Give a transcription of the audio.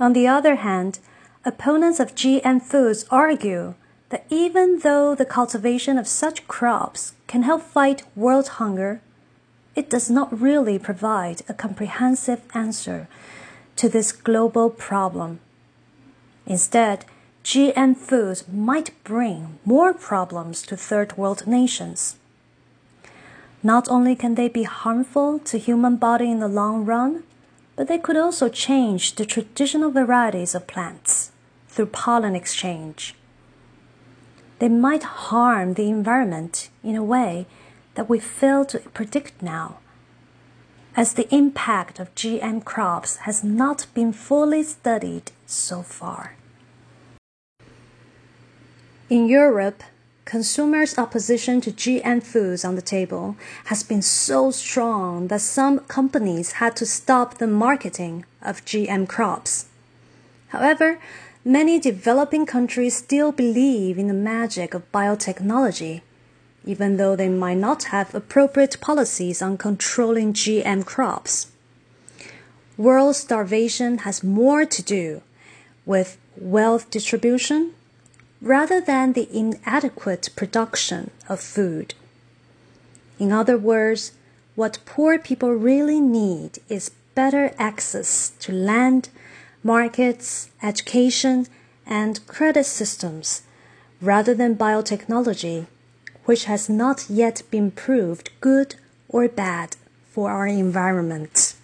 On the other hand, opponents of GM foods argue that even though the cultivation of such crops can help fight world hunger, it does not really provide a comprehensive answer to this global problem. Instead, GM foods might bring more problems to third world nations. Not only can they be harmful to human body in the long run, but they could also change the traditional varieties of plants through pollen exchange. They might harm the environment in a way that we fail to predict now, as the impact of GM crops has not been fully studied so far. In Europe, consumers' opposition to GM foods on the table has been so strong that some companies had to stop the marketing of GM crops. However, many developing countries still believe in the magic of biotechnology, even though they might not have appropriate policies on controlling GM crops. World starvation has more to do with wealth distribution rather than the inadequate production of food. In other words, what poor people really need is better access to land, markets, education, and credit systems rather than biotechnology, which has not yet been proved good or bad for our environment.